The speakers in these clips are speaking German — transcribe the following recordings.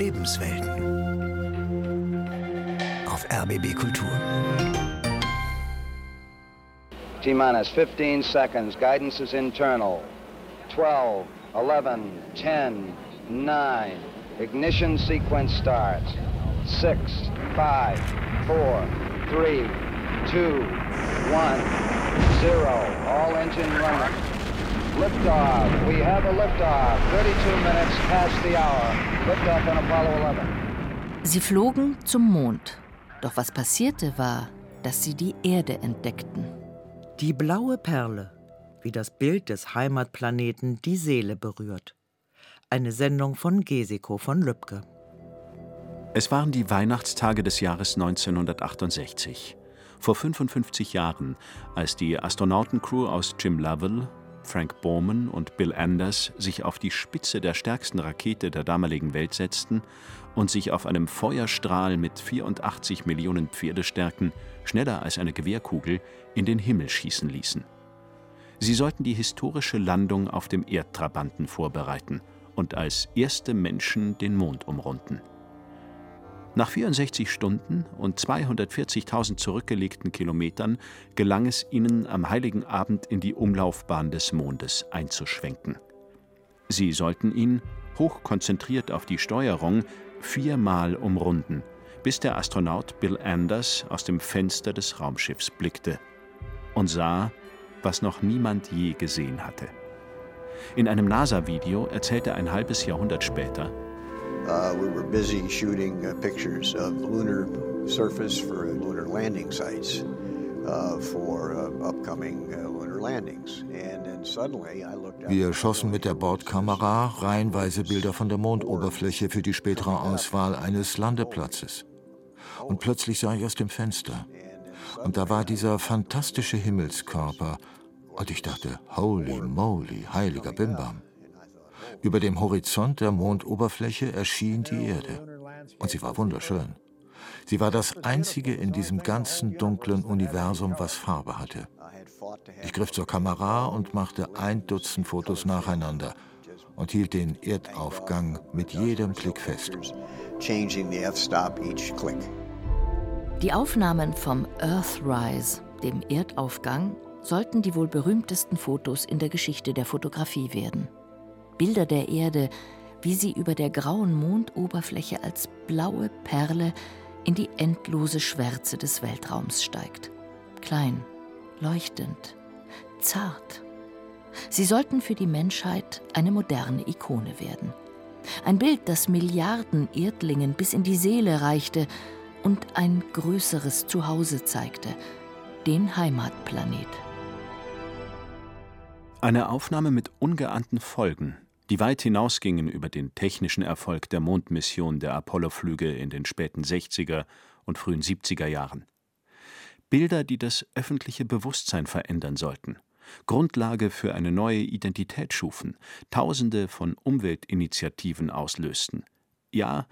Lebenswelten. Auf RBB Kultur. T-minus 15 seconds. Guidance is internal. 12, 11, 10, 9. Ignition sequence starts. 6, 5, 4, 3, 2, 1, 0. All engine running. Liftoff. We have a liftoff. 32 minutes past the hour. Liftoff on Apollo 11. Sie flogen zum Mond. Doch was passierte war, dass sie die Erde entdeckten. Die blaue Perle, wie das Bild des Heimatplaneten die Seele berührt. Eine Sendung von Gesiko von Lübcke. Es waren die Weihnachtstage des Jahres 1968. Vor 55 Jahren, als die Astronautencrew aus Jim Lovell, Frank Borman und Bill Anders sich auf die Spitze der stärksten Rakete der damaligen Welt setzten und sich auf einem Feuerstrahl mit 84 Millionen Pferdestärken, schneller als eine Gewehrkugel, in den Himmel schießen ließen. Sie sollten die historische Landung auf dem Erdtrabanten vorbereiten und als erste Menschen den Mond umrunden. Nach 64 Stunden und 240.000 zurückgelegten Kilometern gelang es ihnen am heiligen Abend in die Umlaufbahn des Mondes einzuschwenken. Sie sollten ihn, hochkonzentriert auf die Steuerung, viermal umrunden, bis der Astronaut Bill Anders aus dem Fenster des Raumschiffs blickte und sah, was noch niemand je gesehen hatte. In einem NASA-Video erzählte ein halbes Jahrhundert später, Uh, we were busy shooting uh, pictures of lunar surface for lunar landing sites uh, for uh, upcoming uh, lunar landings. And then suddenly I looked Wir schossen mit der Bordkamera reihenweise Bilder von der Mondoberfläche für die spätere Auswahl eines Landeplatzes. Und plötzlich sah ich aus dem Fenster. Und da war dieser fantastische Himmelskörper. Und ich dachte, holy moly, heiliger Bimbam. Über dem Horizont der Mondoberfläche erschien die Erde. Und sie war wunderschön. Sie war das einzige in diesem ganzen dunklen Universum, was Farbe hatte. Ich griff zur Kamera und machte ein Dutzend Fotos nacheinander und hielt den Erdaufgang mit jedem Klick fest. Die Aufnahmen vom Earthrise, dem Erdaufgang, sollten die wohl berühmtesten Fotos in der Geschichte der Fotografie werden. Bilder der Erde, wie sie über der grauen Mondoberfläche als blaue Perle in die endlose Schwärze des Weltraums steigt. Klein, leuchtend, zart. Sie sollten für die Menschheit eine moderne Ikone werden. Ein Bild, das Milliarden Erdlingen bis in die Seele reichte und ein größeres Zuhause zeigte, den Heimatplanet. Eine Aufnahme mit ungeahnten Folgen, die weit hinausgingen über den technischen Erfolg der Mondmission der Apollo-Flüge in den späten 60er und frühen 70er Jahren. Bilder, die das öffentliche Bewusstsein verändern sollten, Grundlage für eine neue Identität schufen, Tausende von Umweltinitiativen auslösten. Ja,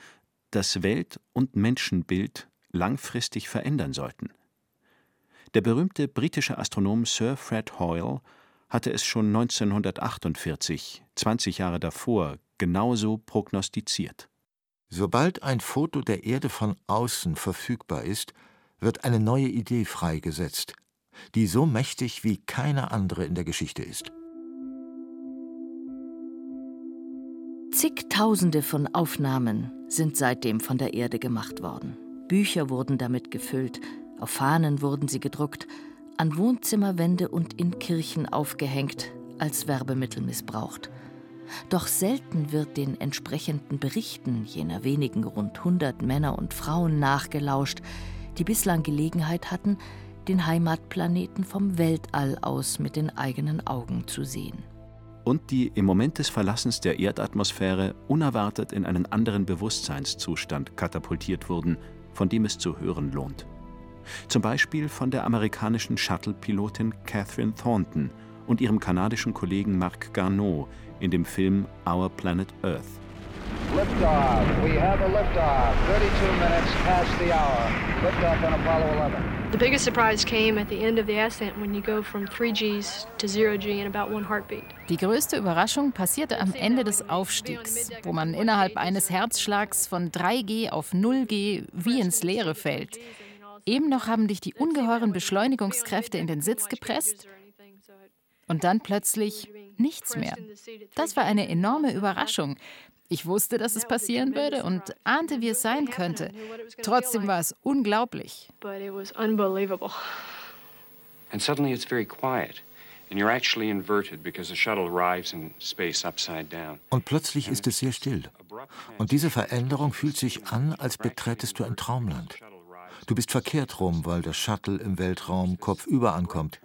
das Welt- und Menschenbild langfristig verändern sollten. Der berühmte britische Astronom Sir Fred Hoyle hatte es schon 1948, 20 Jahre davor, genauso prognostiziert. Sobald ein Foto der Erde von außen verfügbar ist, wird eine neue Idee freigesetzt, die so mächtig wie keine andere in der Geschichte ist. Zigtausende von Aufnahmen sind seitdem von der Erde gemacht worden. Bücher wurden damit gefüllt, auf Fahnen wurden sie gedruckt, an Wohnzimmerwände und in Kirchen aufgehängt, als Werbemittel missbraucht. Doch selten wird den entsprechenden Berichten jener wenigen rund 100 Männer und Frauen nachgelauscht, die bislang Gelegenheit hatten, den Heimatplaneten vom Weltall aus mit den eigenen Augen zu sehen. Und die im Moment des Verlassens der Erdatmosphäre unerwartet in einen anderen Bewusstseinszustand katapultiert wurden, von dem es zu hören lohnt. Zum Beispiel von der amerikanischen Shuttle-Pilotin Catherine Thornton und ihrem kanadischen Kollegen Marc Garneau in dem Film Our Planet Earth. Liftoff. We have a liftoff. 32 minutes past the hour. Liftoff on Apollo 11. The biggest surprise came at the end of the ascent when you go from 3 Gs to 0 G in about one heartbeat. Die größte Überraschung passierte am Ende des Aufstiegs, wo man innerhalb eines Herzschlags von 3G auf 0G wie ins Leere fällt. Eben noch haben dich die ungeheuren Beschleunigungskräfte in den Sitz gepresst und dann plötzlich nichts mehr. Das war eine enorme Überraschung. Ich wusste, dass es passieren würde und ahnte, wie es sein könnte. Trotzdem war es unglaublich. And suddenly it's very quiet. And you're actually inverted because the shuttle arrives in space upside down. Und plötzlich ist es sehr still. Und diese Veränderung fühlt sich an, als beträtest du ein Traumland. Du bist verkehrt rum, weil das Shuttle im Weltraum kopfüber ankommt.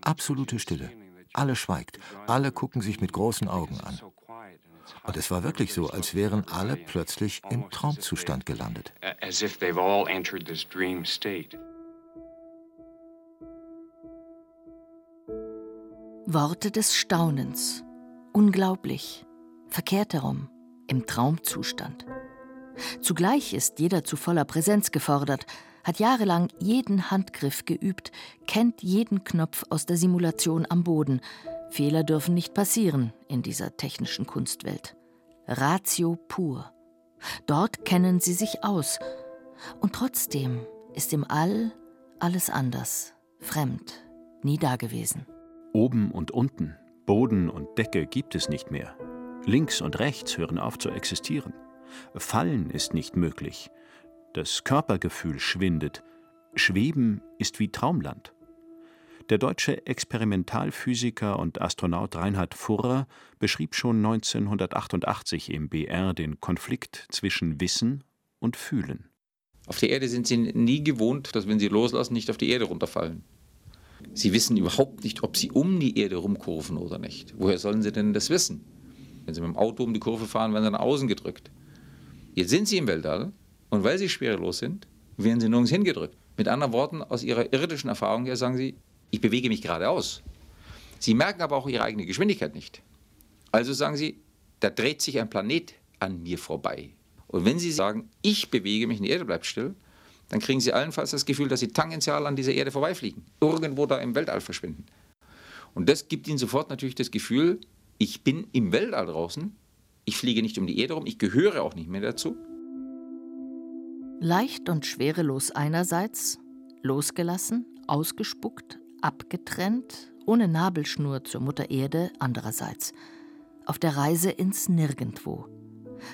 Absolute Stille. Alle schweigt. Alle gucken sich mit großen Augen an. Und es war wirklich so, als wären alle plötzlich im Traumzustand gelandet. Worte des Staunens. Unglaublich. Verkehrt herum. Im Traumzustand. Zugleich ist jeder zu voller Präsenz gefordert, hat jahrelang jeden Handgriff geübt, kennt jeden Knopf aus der Simulation am Boden. Fehler dürfen nicht passieren in dieser technischen Kunstwelt. Ratio pur. Dort kennen sie sich aus. Und trotzdem ist im All alles anders, fremd, nie dagewesen. Oben und unten, Boden und Decke gibt es nicht mehr. Links und rechts hören auf zu existieren. Fallen ist nicht möglich. Das Körpergefühl schwindet. Schweben ist wie Traumland. Der deutsche Experimentalphysiker und Astronaut Reinhard Furrer beschrieb schon 1988 im BR den Konflikt zwischen Wissen und Fühlen. Auf der Erde sind sie nie gewohnt, dass wenn sie loslassen, nicht auf die Erde runterfallen. Sie wissen überhaupt nicht, ob sie um die Erde rumkurven oder nicht. Woher sollen sie denn das wissen? Wenn sie mit dem Auto um die Kurve fahren, werden sie nach außen gedrückt. Jetzt sind sie im Weltall und weil sie schwerelos sind, werden sie nirgends hingedrückt. Mit anderen Worten, aus ihrer irdischen Erfahrung her sagen sie, ich bewege mich geradeaus. Sie merken aber auch ihre eigene Geschwindigkeit nicht. Also sagen sie, da dreht sich ein Planet an mir vorbei. Und wenn Sie sagen, ich bewege mich die Erde bleibt still, dann kriegen Sie allenfalls das Gefühl, dass Sie tangential an dieser Erde vorbeifliegen, irgendwo da im Weltall verschwinden. Und das gibt Ihnen sofort natürlich das Gefühl, ich bin im Weltall draußen, ich fliege nicht um die Erde rum, ich gehöre auch nicht mehr dazu. Leicht und schwerelos einerseits, losgelassen, ausgespuckt, abgetrennt, ohne Nabelschnur zur Mutter Erde andererseits. Auf der Reise ins Nirgendwo.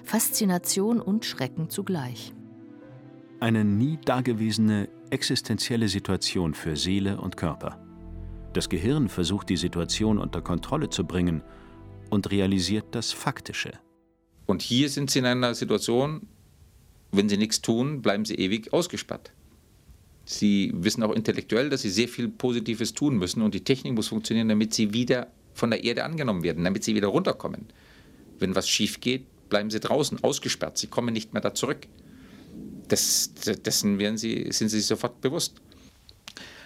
Faszination und Schrecken zugleich. Eine nie dagewesene existenzielle Situation für Seele und Körper. Das Gehirn versucht die Situation unter Kontrolle zu bringen und realisiert das Faktische. Und hier sind Sie in einer Situation, wenn Sie nichts tun, bleiben Sie ewig ausgesperrt. Sie wissen auch intellektuell, dass Sie sehr viel Positives tun müssen und die Technik muss funktionieren, damit Sie wieder von der Erde angenommen werden, damit Sie wieder runterkommen. Wenn was schief geht, bleiben Sie draußen, ausgesperrt. Sie kommen nicht mehr da zurück. Das, dessen werden Sie, sind Sie sich sofort bewusst.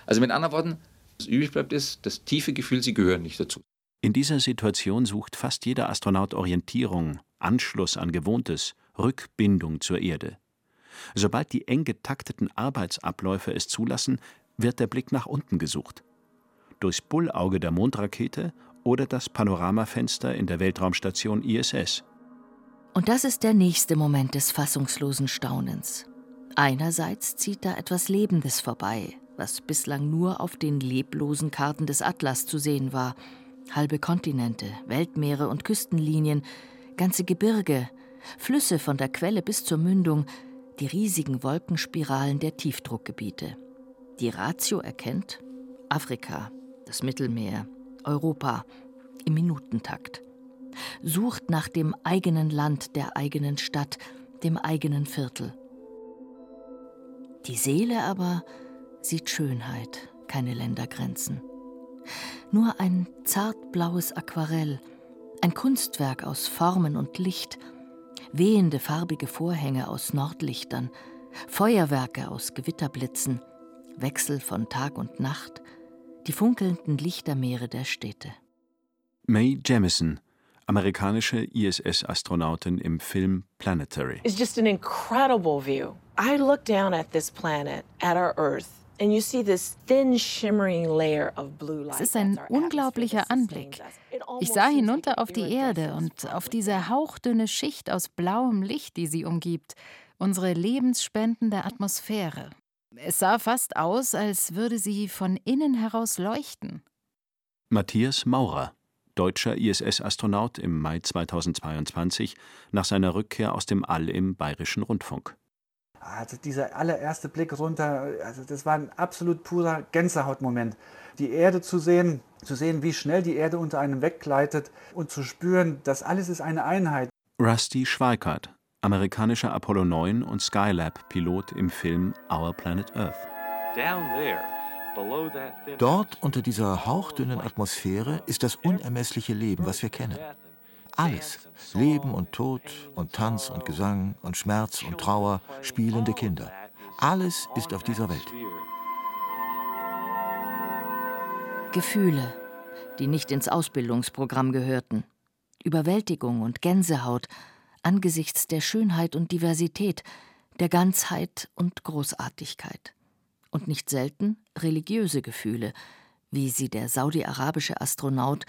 Also mit anderen Worten, was übrig bleibt, ist das tiefe Gefühl, Sie gehören nicht dazu. In dieser Situation sucht fast jeder Astronaut Orientierung, Anschluss an Gewohntes, Rückbindung zur Erde. Sobald die eng getakteten Arbeitsabläufe es zulassen, wird der Blick nach unten gesucht. Durchs Bullauge der Mondrakete oder das Panoramafenster in der Weltraumstation ISS. Und das ist der nächste Moment des fassungslosen Staunens. Einerseits zieht da etwas Lebendes vorbei, was bislang nur auf den leblosen Karten des Atlas zu sehen war. Halbe Kontinente, Weltmeere und Küstenlinien, ganze Gebirge, Flüsse von der Quelle bis zur Mündung, die riesigen Wolkenspiralen der Tiefdruckgebiete. Die Ratio erkennt Afrika, das Mittelmeer, Europa im Minutentakt. Sucht nach dem eigenen Land, der eigenen Stadt, dem eigenen Viertel. Die Seele aber sieht Schönheit, keine Ländergrenzen. Nur ein zartblaues Aquarell, ein Kunstwerk aus Formen und Licht, wehende farbige Vorhänge aus Nordlichtern, Feuerwerke aus Gewitterblitzen, Wechsel von Tag und Nacht, die funkelnden Lichtermeere der Städte. Mae Jemison, amerikanische ISS-Astronautin im Film Planetary. It's just an incredible view. I look down at this planet, at our Earth, and you see this thin shimmering layer of blue light. Es ist ein unglaublicher Anblick. Ich sah hinunter auf die Erde und auf diese hauchdünne Schicht aus blauem Licht, die sie umgibt, unsere lebensspendende Atmosphäre. Es sah fast aus, als würde sie von innen heraus leuchten. Matthias Maurer, deutscher ISS-Astronaut im Mai 2022 nach seiner Rückkehr aus dem All im Bayerischen Rundfunk. Also dieser allererste Blick runter, also das war ein absolut purer Gänsehautmoment. Die Erde zu sehen, zu sehen, wie schnell die Erde unter einem weggleitet und zu spüren, das alles ist eine Einheit. Rusty Schweikart, amerikanischer Apollo 9 und Skylab-Pilot im Film Our Planet Earth. Dort unter dieser hauchdünnen Atmosphäre ist das unermessliche Leben, was wir kennen. Alles, Leben und Tod und Tanz und Gesang und Schmerz und Trauer, spielende Kinder. Alles ist auf dieser Welt. Gefühle, die nicht ins Ausbildungsprogramm gehörten. Überwältigung und Gänsehaut angesichts der Schönheit und Diversität, der Ganzheit und Großartigkeit. Und nicht selten religiöse Gefühle, wie sie der saudi-arabische Astronaut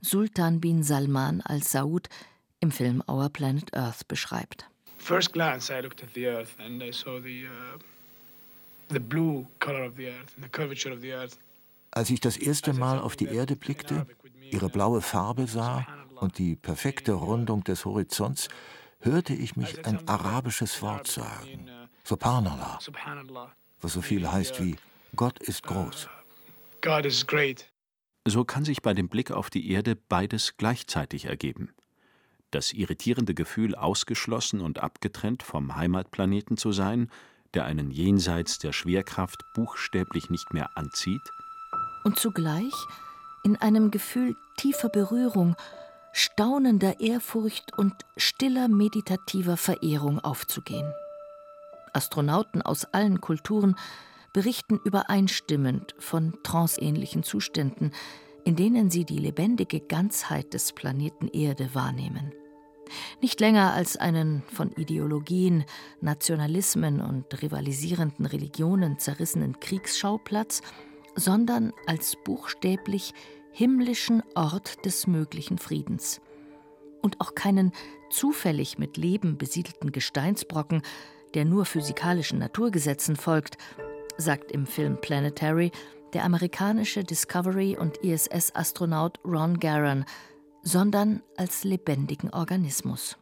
Sultan bin Salman al Saud im Film Our Planet Earth beschreibt. First glance I looked at the earth and I saw the uh, the blue color of the earth and the curvature of the earth. Als ich das erste Mal auf die Erde blickte, ihre blaue Farbe sah und die perfekte Rundung des Horizonts, hörte ich mich ein arabisches Wort sagen, Subhanallah, was so viel heißt wie Gott ist groß. God is great. So kann sich bei dem Blick auf die Erde beides gleichzeitig ergeben. Das irritierende Gefühl, ausgeschlossen und abgetrennt vom Heimatplaneten zu sein, der einen jenseits der Schwerkraft buchstäblich nicht mehr anzieht. Und zugleich in einem Gefühl tiefer Berührung, staunender Ehrfurcht und stiller meditativer Verehrung aufzugehen. Astronauten aus allen Kulturen berichten übereinstimmend von tranceähnlichen Zuständen, in denen sie die lebendige Ganzheit des Planeten Erde wahrnehmen. Nicht länger als einen von Ideologien, Nationalismen und rivalisierenden Religionen zerrissenen Kriegsschauplatz, sondern als buchstäblich himmlischen Ort des möglichen Friedens. Und auch keinen zufällig mit Leben besiedelten Gesteinsbrocken, der nur physikalischen Naturgesetzen folgt, sagt im Film Planetary der amerikanische Discovery- und ISS-Astronaut Ron Garan, sondern als lebendigen Organismus.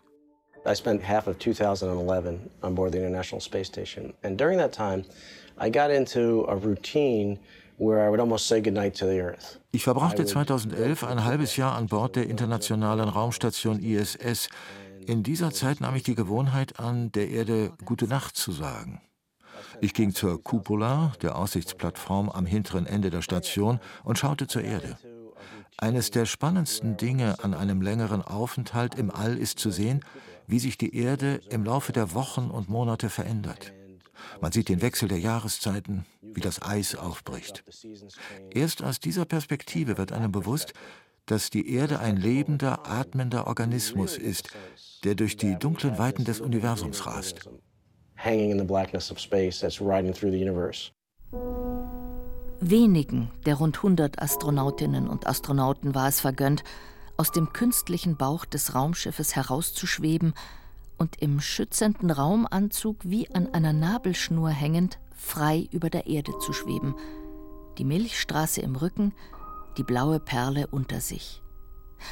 I spent half of 2011 on board the International Space Station, and during that time, I got into a routine where I would almost say goodnight to the Earth. Ich verbrachte 2011 ein halbes Jahr an Bord der internationalen Raumstation ISS. In dieser Zeit nahm ich die Gewohnheit an, der Erde Gute Nacht zu sagen. Ich ging zur Cupola, der Aussichtsplattform am hinteren Ende der Station, und schaute zur Erde. Eines der spannendsten Dinge an einem längeren Aufenthalt im All ist zu sehen, wie sich die Erde im Laufe der Wochen und Monate verändert. Man sieht den Wechsel der Jahreszeiten, wie das Eis aufbricht. Erst aus dieser Perspektive wird einem bewusst, dass die Erde ein lebender, atmender Organismus ist, der durch die dunklen Weiten des Universums rast hanging in the blackness of space that's riding through the universe. Wenigen der rund 100 Astronautinnen und Astronauten war es vergönnt, aus dem künstlichen Bauch des Raumschiffes herauszuschweben und im schützenden Raumanzug wie an einer Nabelschnur hängend frei über der Erde zu schweben, die Milchstraße im Rücken, die blaue Perle unter sich.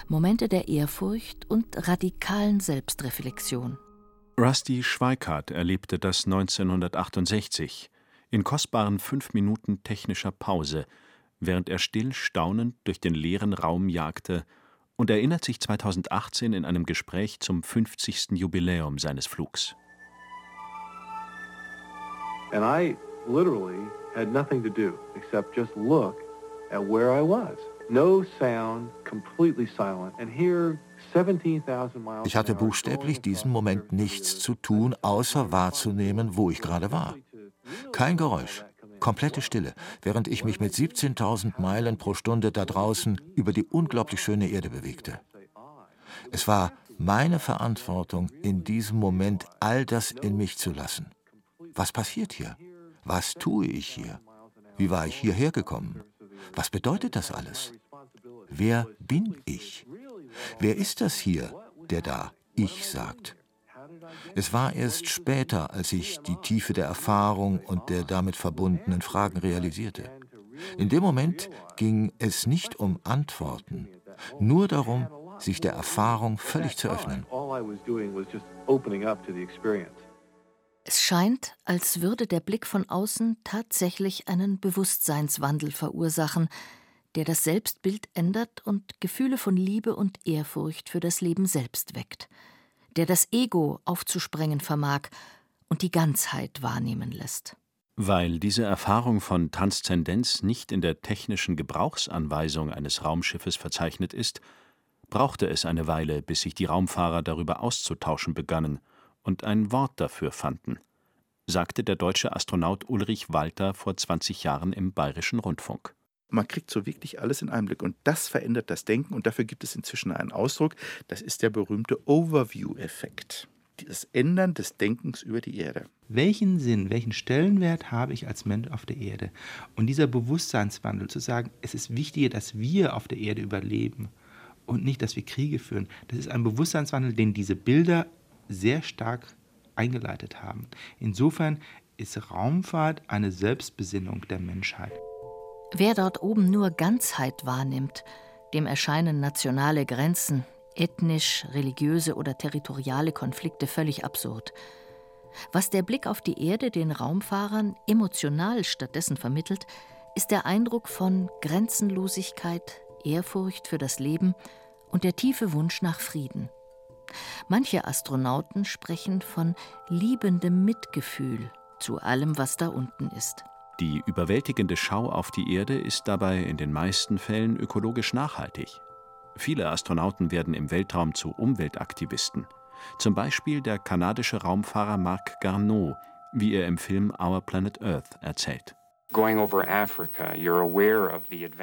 Momente der Ehrfurcht und radikalen Selbstreflexion. Rusty Schweikart erlebte das 1968 in kostbaren fünf Minuten technischer Pause, während er still staunend durch den leeren Raum jagte und erinnert sich 2018 in einem Gespräch zum 50. Jubiläum seines Flugs. And I literally had nothing to do except just look at where I was. No sound, completely silent. And here ich hatte buchstäblich diesen Moment nichts zu tun, außer wahrzunehmen, wo ich gerade war. Kein Geräusch, komplette Stille, während ich mich mit 17.000 Meilen pro Stunde da draußen über die unglaublich schöne Erde bewegte. Es war meine Verantwortung, in diesem Moment all das in mich zu lassen. Was passiert hier? Was tue ich hier? Wie war ich hierher gekommen? Was bedeutet das alles? Wer bin ich? Wer ist das hier, der da ich sagt? Es war erst später, als ich die Tiefe der Erfahrung und der damit verbundenen Fragen realisierte. In dem Moment ging es nicht um Antworten, nur darum, sich der Erfahrung völlig zu öffnen. Es scheint, als würde der Blick von außen tatsächlich einen Bewusstseinswandel verursachen, der das Selbstbild ändert und Gefühle von Liebe und Ehrfurcht für das Leben selbst weckt, der das Ego aufzusprengen vermag und die Ganzheit wahrnehmen lässt. Weil diese Erfahrung von Transzendenz nicht in der technischen Gebrauchsanweisung eines Raumschiffes verzeichnet ist, brauchte es eine Weile, bis sich die Raumfahrer darüber auszutauschen begannen und ein Wort dafür fanden, sagte der deutsche Astronaut Ulrich Walter vor 20 Jahren im Bayerischen Rundfunk. Man kriegt so wirklich alles in einem Blick und das verändert das Denken und dafür gibt es inzwischen einen Ausdruck, das ist der berühmte Overview-Effekt. Das Ändern des Denkens über die Erde. Welchen Sinn, welchen Stellenwert habe ich als Mensch auf der Erde? Und dieser Bewusstseinswandel zu sagen, es ist wichtiger, dass wir auf der Erde überleben und nicht, dass wir Kriege führen. Das ist ein Bewusstseinswandel, den diese Bilder sehr stark eingeleitet haben. Insofern ist Raumfahrt eine Selbstbesinnung der Menschheit. Wer dort oben nur Ganzheit wahrnimmt, dem erscheinen nationale Grenzen, ethnisch, religiöse oder territoriale Konflikte völlig absurd. Was der Blick auf die Erde den Raumfahrern emotional stattdessen vermittelt, ist der Eindruck von Grenzenlosigkeit, Ehrfurcht für das Leben und der tiefe Wunsch nach Frieden. Manche Astronauten sprechen von liebendem Mitgefühl zu allem, was da unten ist. Die überwältigende Schau auf die Erde ist dabei in den meisten Fällen ökologisch nachhaltig. Viele Astronauten werden im Weltraum zu Umweltaktivisten. Zum Beispiel der kanadische Raumfahrer Marc Garneau, wie er im Film Our Planet Earth erzählt.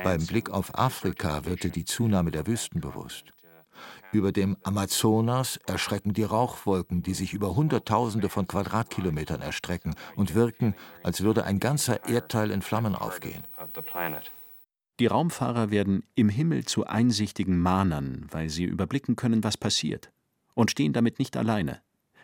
Beim Blick auf Afrika wird dir die Zunahme der Wüsten bewusst. Über dem Amazonas erschrecken die Rauchwolken, die sich über Hunderttausende von Quadratkilometern erstrecken und wirken, als würde ein ganzer Erdteil in Flammen aufgehen. Die Raumfahrer werden im Himmel zu einsichtigen Mahnern, weil sie überblicken können, was passiert, und stehen damit nicht alleine.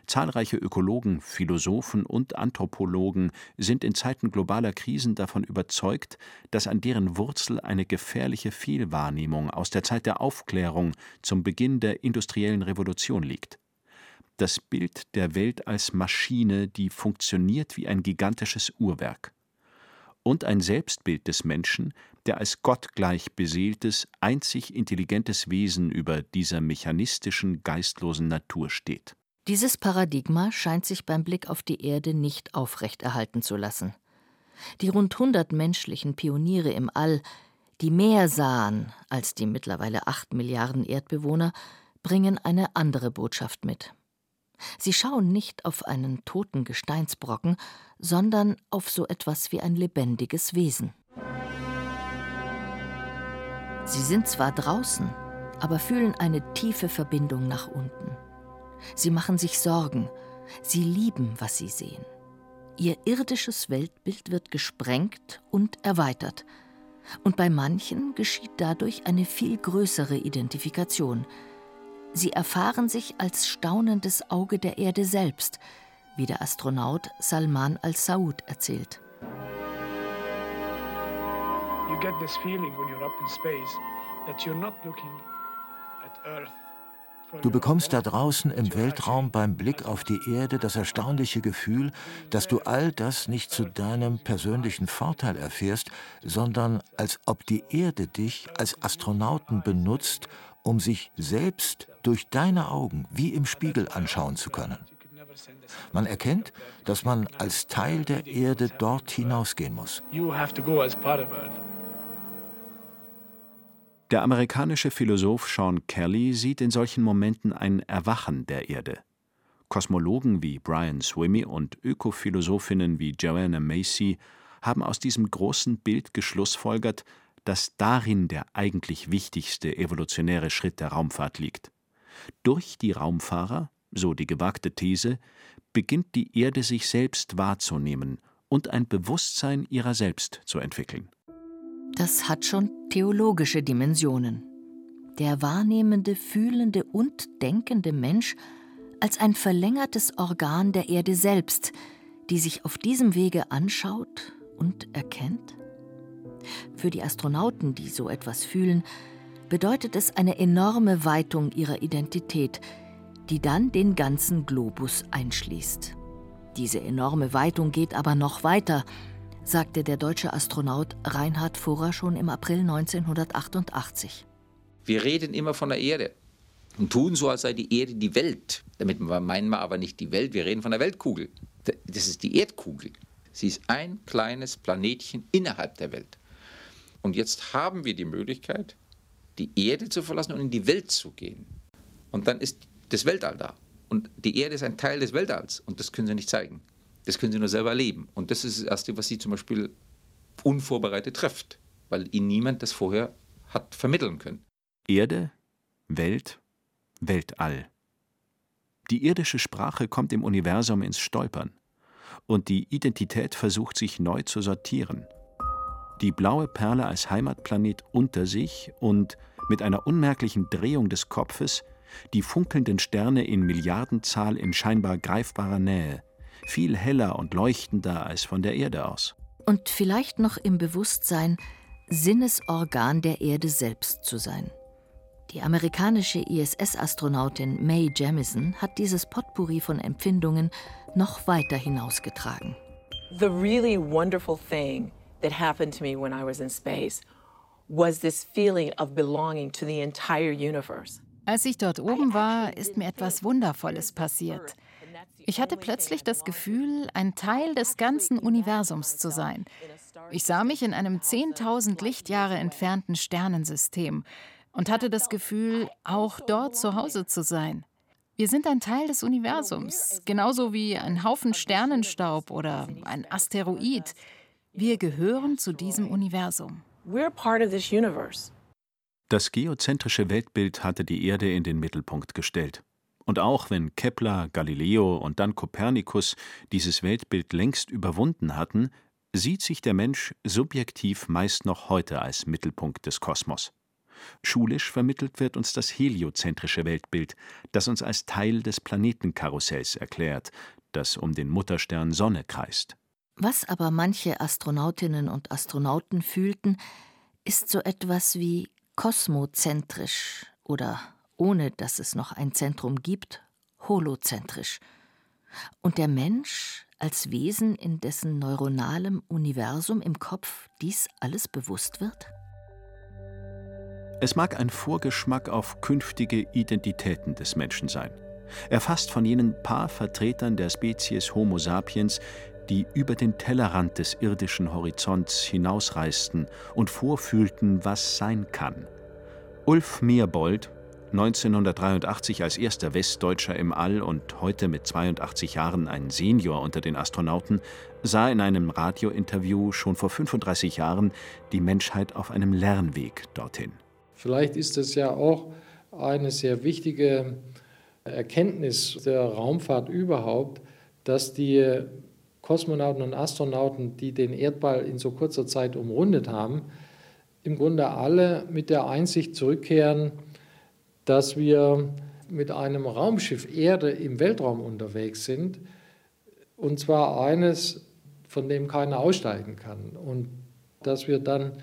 Zahlreiche Ökologen, Philosophen und Anthropologen sind in Zeiten globaler Krisen davon überzeugt, dass an deren Wurzel eine gefährliche Fehlwahrnehmung aus der Zeit der Aufklärung zum Beginn der industriellen Revolution liegt. Das Bild der Welt als Maschine, die funktioniert wie ein gigantisches Uhrwerk. Und ein Selbstbild des Menschen, der als gottgleich beseeltes, einzig intelligentes Wesen über dieser mechanistischen, geistlosen Natur steht. Dieses Paradigma scheint sich beim Blick auf die Erde nicht aufrechterhalten zu lassen. Die rund 100 menschlichen Pioniere im All, die mehr sahen als die mittlerweile acht Milliarden Erdbewohner, bringen eine andere Botschaft mit. Sie schauen nicht auf einen toten Gesteinsbrocken, sondern auf so etwas wie ein lebendiges Wesen. Sie sind zwar draußen, aber fühlen eine tiefe Verbindung nach unten. Sie machen sich Sorgen. Sie lieben, was sie sehen. Ihr irdisches Weltbild wird gesprengt und erweitert. Und bei manchen geschieht dadurch eine viel größere Identifikation. Sie erfahren sich als staunendes Auge der Erde selbst, wie der Astronaut Salman al-Saud erzählt. You get this feeling when you're up in space that you're not looking at Earth Du bekommst da draußen im Weltraum beim Blick auf die Erde das erstaunliche Gefühl, dass du all das nicht zu deinem persönlichen Vorteil erfährst, sondern als ob die Erde dich als Astronauten benutzt, um sich selbst durch deine Augen wie im Spiegel anschauen zu können. Man erkennt, dass man als Teil der Erde dort hinausgehen muss. You have to go as part of Earth. Der amerikanische Philosoph Sean Kelly sieht in solchen Momenten ein Erwachen der Erde. Kosmologen wie Brian Swimmy und Ökophilosophinnen wie Joanna Macy haben aus diesem großen Bild geschlussfolgert, dass darin der eigentlich wichtigste evolutionäre Schritt der Raumfahrt liegt. Durch die Raumfahrer, so die gewagte These, beginnt die Erde sich selbst wahrzunehmen und ein Bewusstsein ihrer selbst zu entwickeln. Das hat schon theologische Dimensionen. Der wahrnehmende, fühlende und denkende Mensch als ein verlängertes Organ der Erde selbst, die sich auf diesem Wege anschaut und erkennt? Für die Astronauten, die so etwas fühlen, bedeutet es eine enorme Weitung ihrer Identität, die dann den ganzen Globus einschließt. Diese enorme Weitung geht aber noch weiter, sagte der deutsche Astronaut Reinhard Furrer schon im April 1988. Wir reden immer von der Erde und tun so, als sei die Erde die Welt. Damit meinen wir aber nicht die Welt, wir reden von der Weltkugel. Das ist die Erdkugel. Sie ist ein kleines Planetchen innerhalb der Welt. Und jetzt haben wir die Möglichkeit, die Erde zu verlassen und in die Welt zu gehen. Und dann ist das Weltall da. Und die Erde ist ein Teil des Weltalls und das können sie nicht zeigen. Das können sie nur selber erleben. Und das ist das Erste, was sie zum Beispiel unvorbereitet trifft, weil ihnen niemand das vorher hat vermitteln können. Erde, Welt, Weltall. Die irdische Sprache kommt im Universum ins Stolpern. Und die Identität versucht sich neu zu sortieren. Die blaue Perle als Heimatplanet unter sich und mit einer unmerklichen Drehung des Kopfes die funkelnden Sterne in Milliardenzahl in scheinbar greifbarer Nähe, viel heller und leuchtender als von der Erde aus. Und vielleicht noch im Bewusstsein, Sinnesorgan der Erde selbst zu sein. Die amerikanische ISS-Astronautin Mae Jemison hat dieses Potpourri von Empfindungen noch weiter hinausgetragen. The really wonderful thing that happened to me when I was in space was this feeling of belonging to the entire universe. Als ich dort oben war, ist mir etwas Wundervolles passiert. Ich hatte plötzlich das Gefühl, ein Teil des ganzen Universums zu sein. Ich sah mich in einem 10.000 Lichtjahre entfernten Sternensystem und hatte das Gefühl, auch dort zu Hause zu sein. Wir sind ein Teil des Universums, genauso wie ein Haufen Sternenstaub oder ein Asteroid. Wir gehören zu diesem Universum. Das geozentrische Weltbild hatte die Erde in den Mittelpunkt gestellt. Und auch wenn Kepler, Galileo und dann Kopernikus dieses Weltbild längst überwunden hatten, sieht sich der Mensch subjektiv meist noch heute als Mittelpunkt des Kosmos. Schulisch vermittelt wird uns das heliozentrische Weltbild, das uns als Teil des Planetenkarussells erklärt, das um den Mutterstern Sonne kreist. Was aber manche Astronautinnen und Astronauten fühlten, ist so etwas wie kosmozentrisch oder, ohne dass es noch ein Zentrum gibt, holozentrisch. Und der Mensch als Wesen, in dessen neuronalem Universum im Kopf dies alles bewusst wird? Es mag ein Vorgeschmack auf künftige Identitäten des Menschen sein. Erfasst von jenen paar Vertretern der Spezies Homo sapiens, die über den Tellerrand des irdischen Horizonts hinausreisten und vorfühlten, was sein kann. Ulf Meerbold, 1983 als erster Westdeutscher im All und heute mit 82 Jahren ein Senior unter den Astronauten, sah in einem Radiointerview schon vor 35 Jahren die Menschheit auf einem Lernweg dorthin. Vielleicht ist es ja auch eine sehr wichtige Erkenntnis der Raumfahrt überhaupt, dass die Kosmonauten und Astronauten, die den Erdball in so kurzer Zeit umrundet haben, im Grunde alle mit der Einsicht zurückkehren, dass wir mit einem Raumschiff Erde im Weltraum unterwegs sind, und zwar eines, von dem keiner aussteigen kann. Und dass wir dann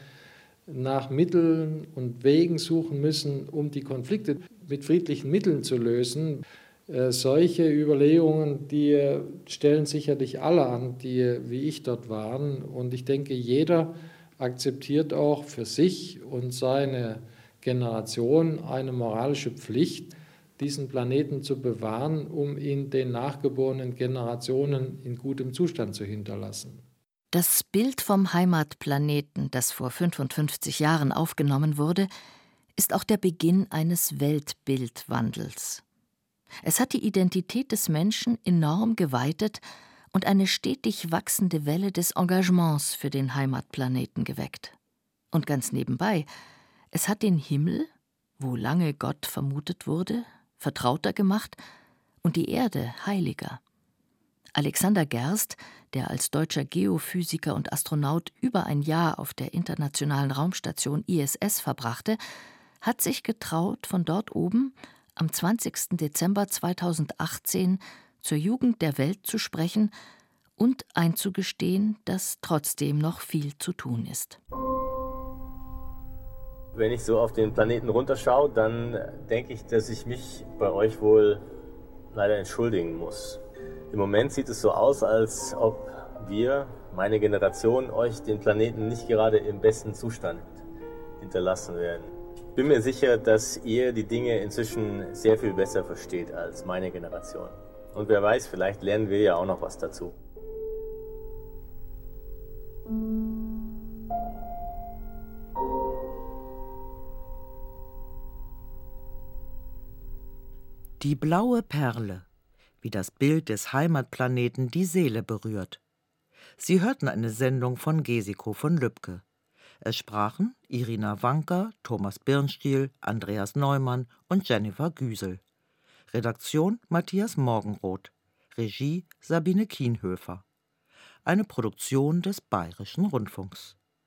nach Mitteln und Wegen suchen müssen, um die Konflikte mit friedlichen Mitteln zu lösen. Äh, solche Überlegungen, die stellen sicherlich alle an, die wie ich dort waren. Und ich denke, jeder akzeptiert auch für sich und seine Generation eine moralische Pflicht, diesen Planeten zu bewahren, um ihn den nachgeborenen Generationen in gutem Zustand zu hinterlassen. Das Bild vom Heimatplaneten, das vor 55 Jahren aufgenommen wurde, ist auch der Beginn eines Weltbildwandels. Es hat die Identität des Menschen enorm geweitet und eine stetig wachsende Welle des Engagements für den Heimatplaneten geweckt. Und ganz nebenbei, es hat den Himmel, wo lange Gott vermutet wurde, vertrauter gemacht und die Erde heiliger. Alexander Gerst, der als deutscher Geophysiker und Astronaut über ein Jahr auf der internationalen Raumstation ISS verbrachte, hat sich getraut, von dort oben am 20. Dezember 2018 zur Jugend der Welt zu sprechen und einzugestehen, dass trotzdem noch viel zu tun ist. Wenn ich so auf den Planeten runterschaue, dann denke ich, dass ich mich bei euch wohl leider entschuldigen muss. Im Moment sieht es so aus, als ob wir, meine Generation, euch den Planeten nicht gerade im besten Zustand hinterlassen werden. Ich bin mir sicher, dass ihr die Dinge inzwischen sehr viel besser versteht als meine Generation. Und wer weiß, vielleicht lernen wir ja auch noch was dazu. Die blaue Perle, wie das Bild des Heimatplaneten die Seele berührt. Sie hörten eine Sendung von Gesiko von Lübcke. Es sprachen Irina Wanker, Thomas Birnstiel, Andreas Neumann und Jennifer Güsel. Redaktion Matthias Morgenroth. Regie Sabine Kienhöfer. Eine Produktion des Bayerischen Rundfunks.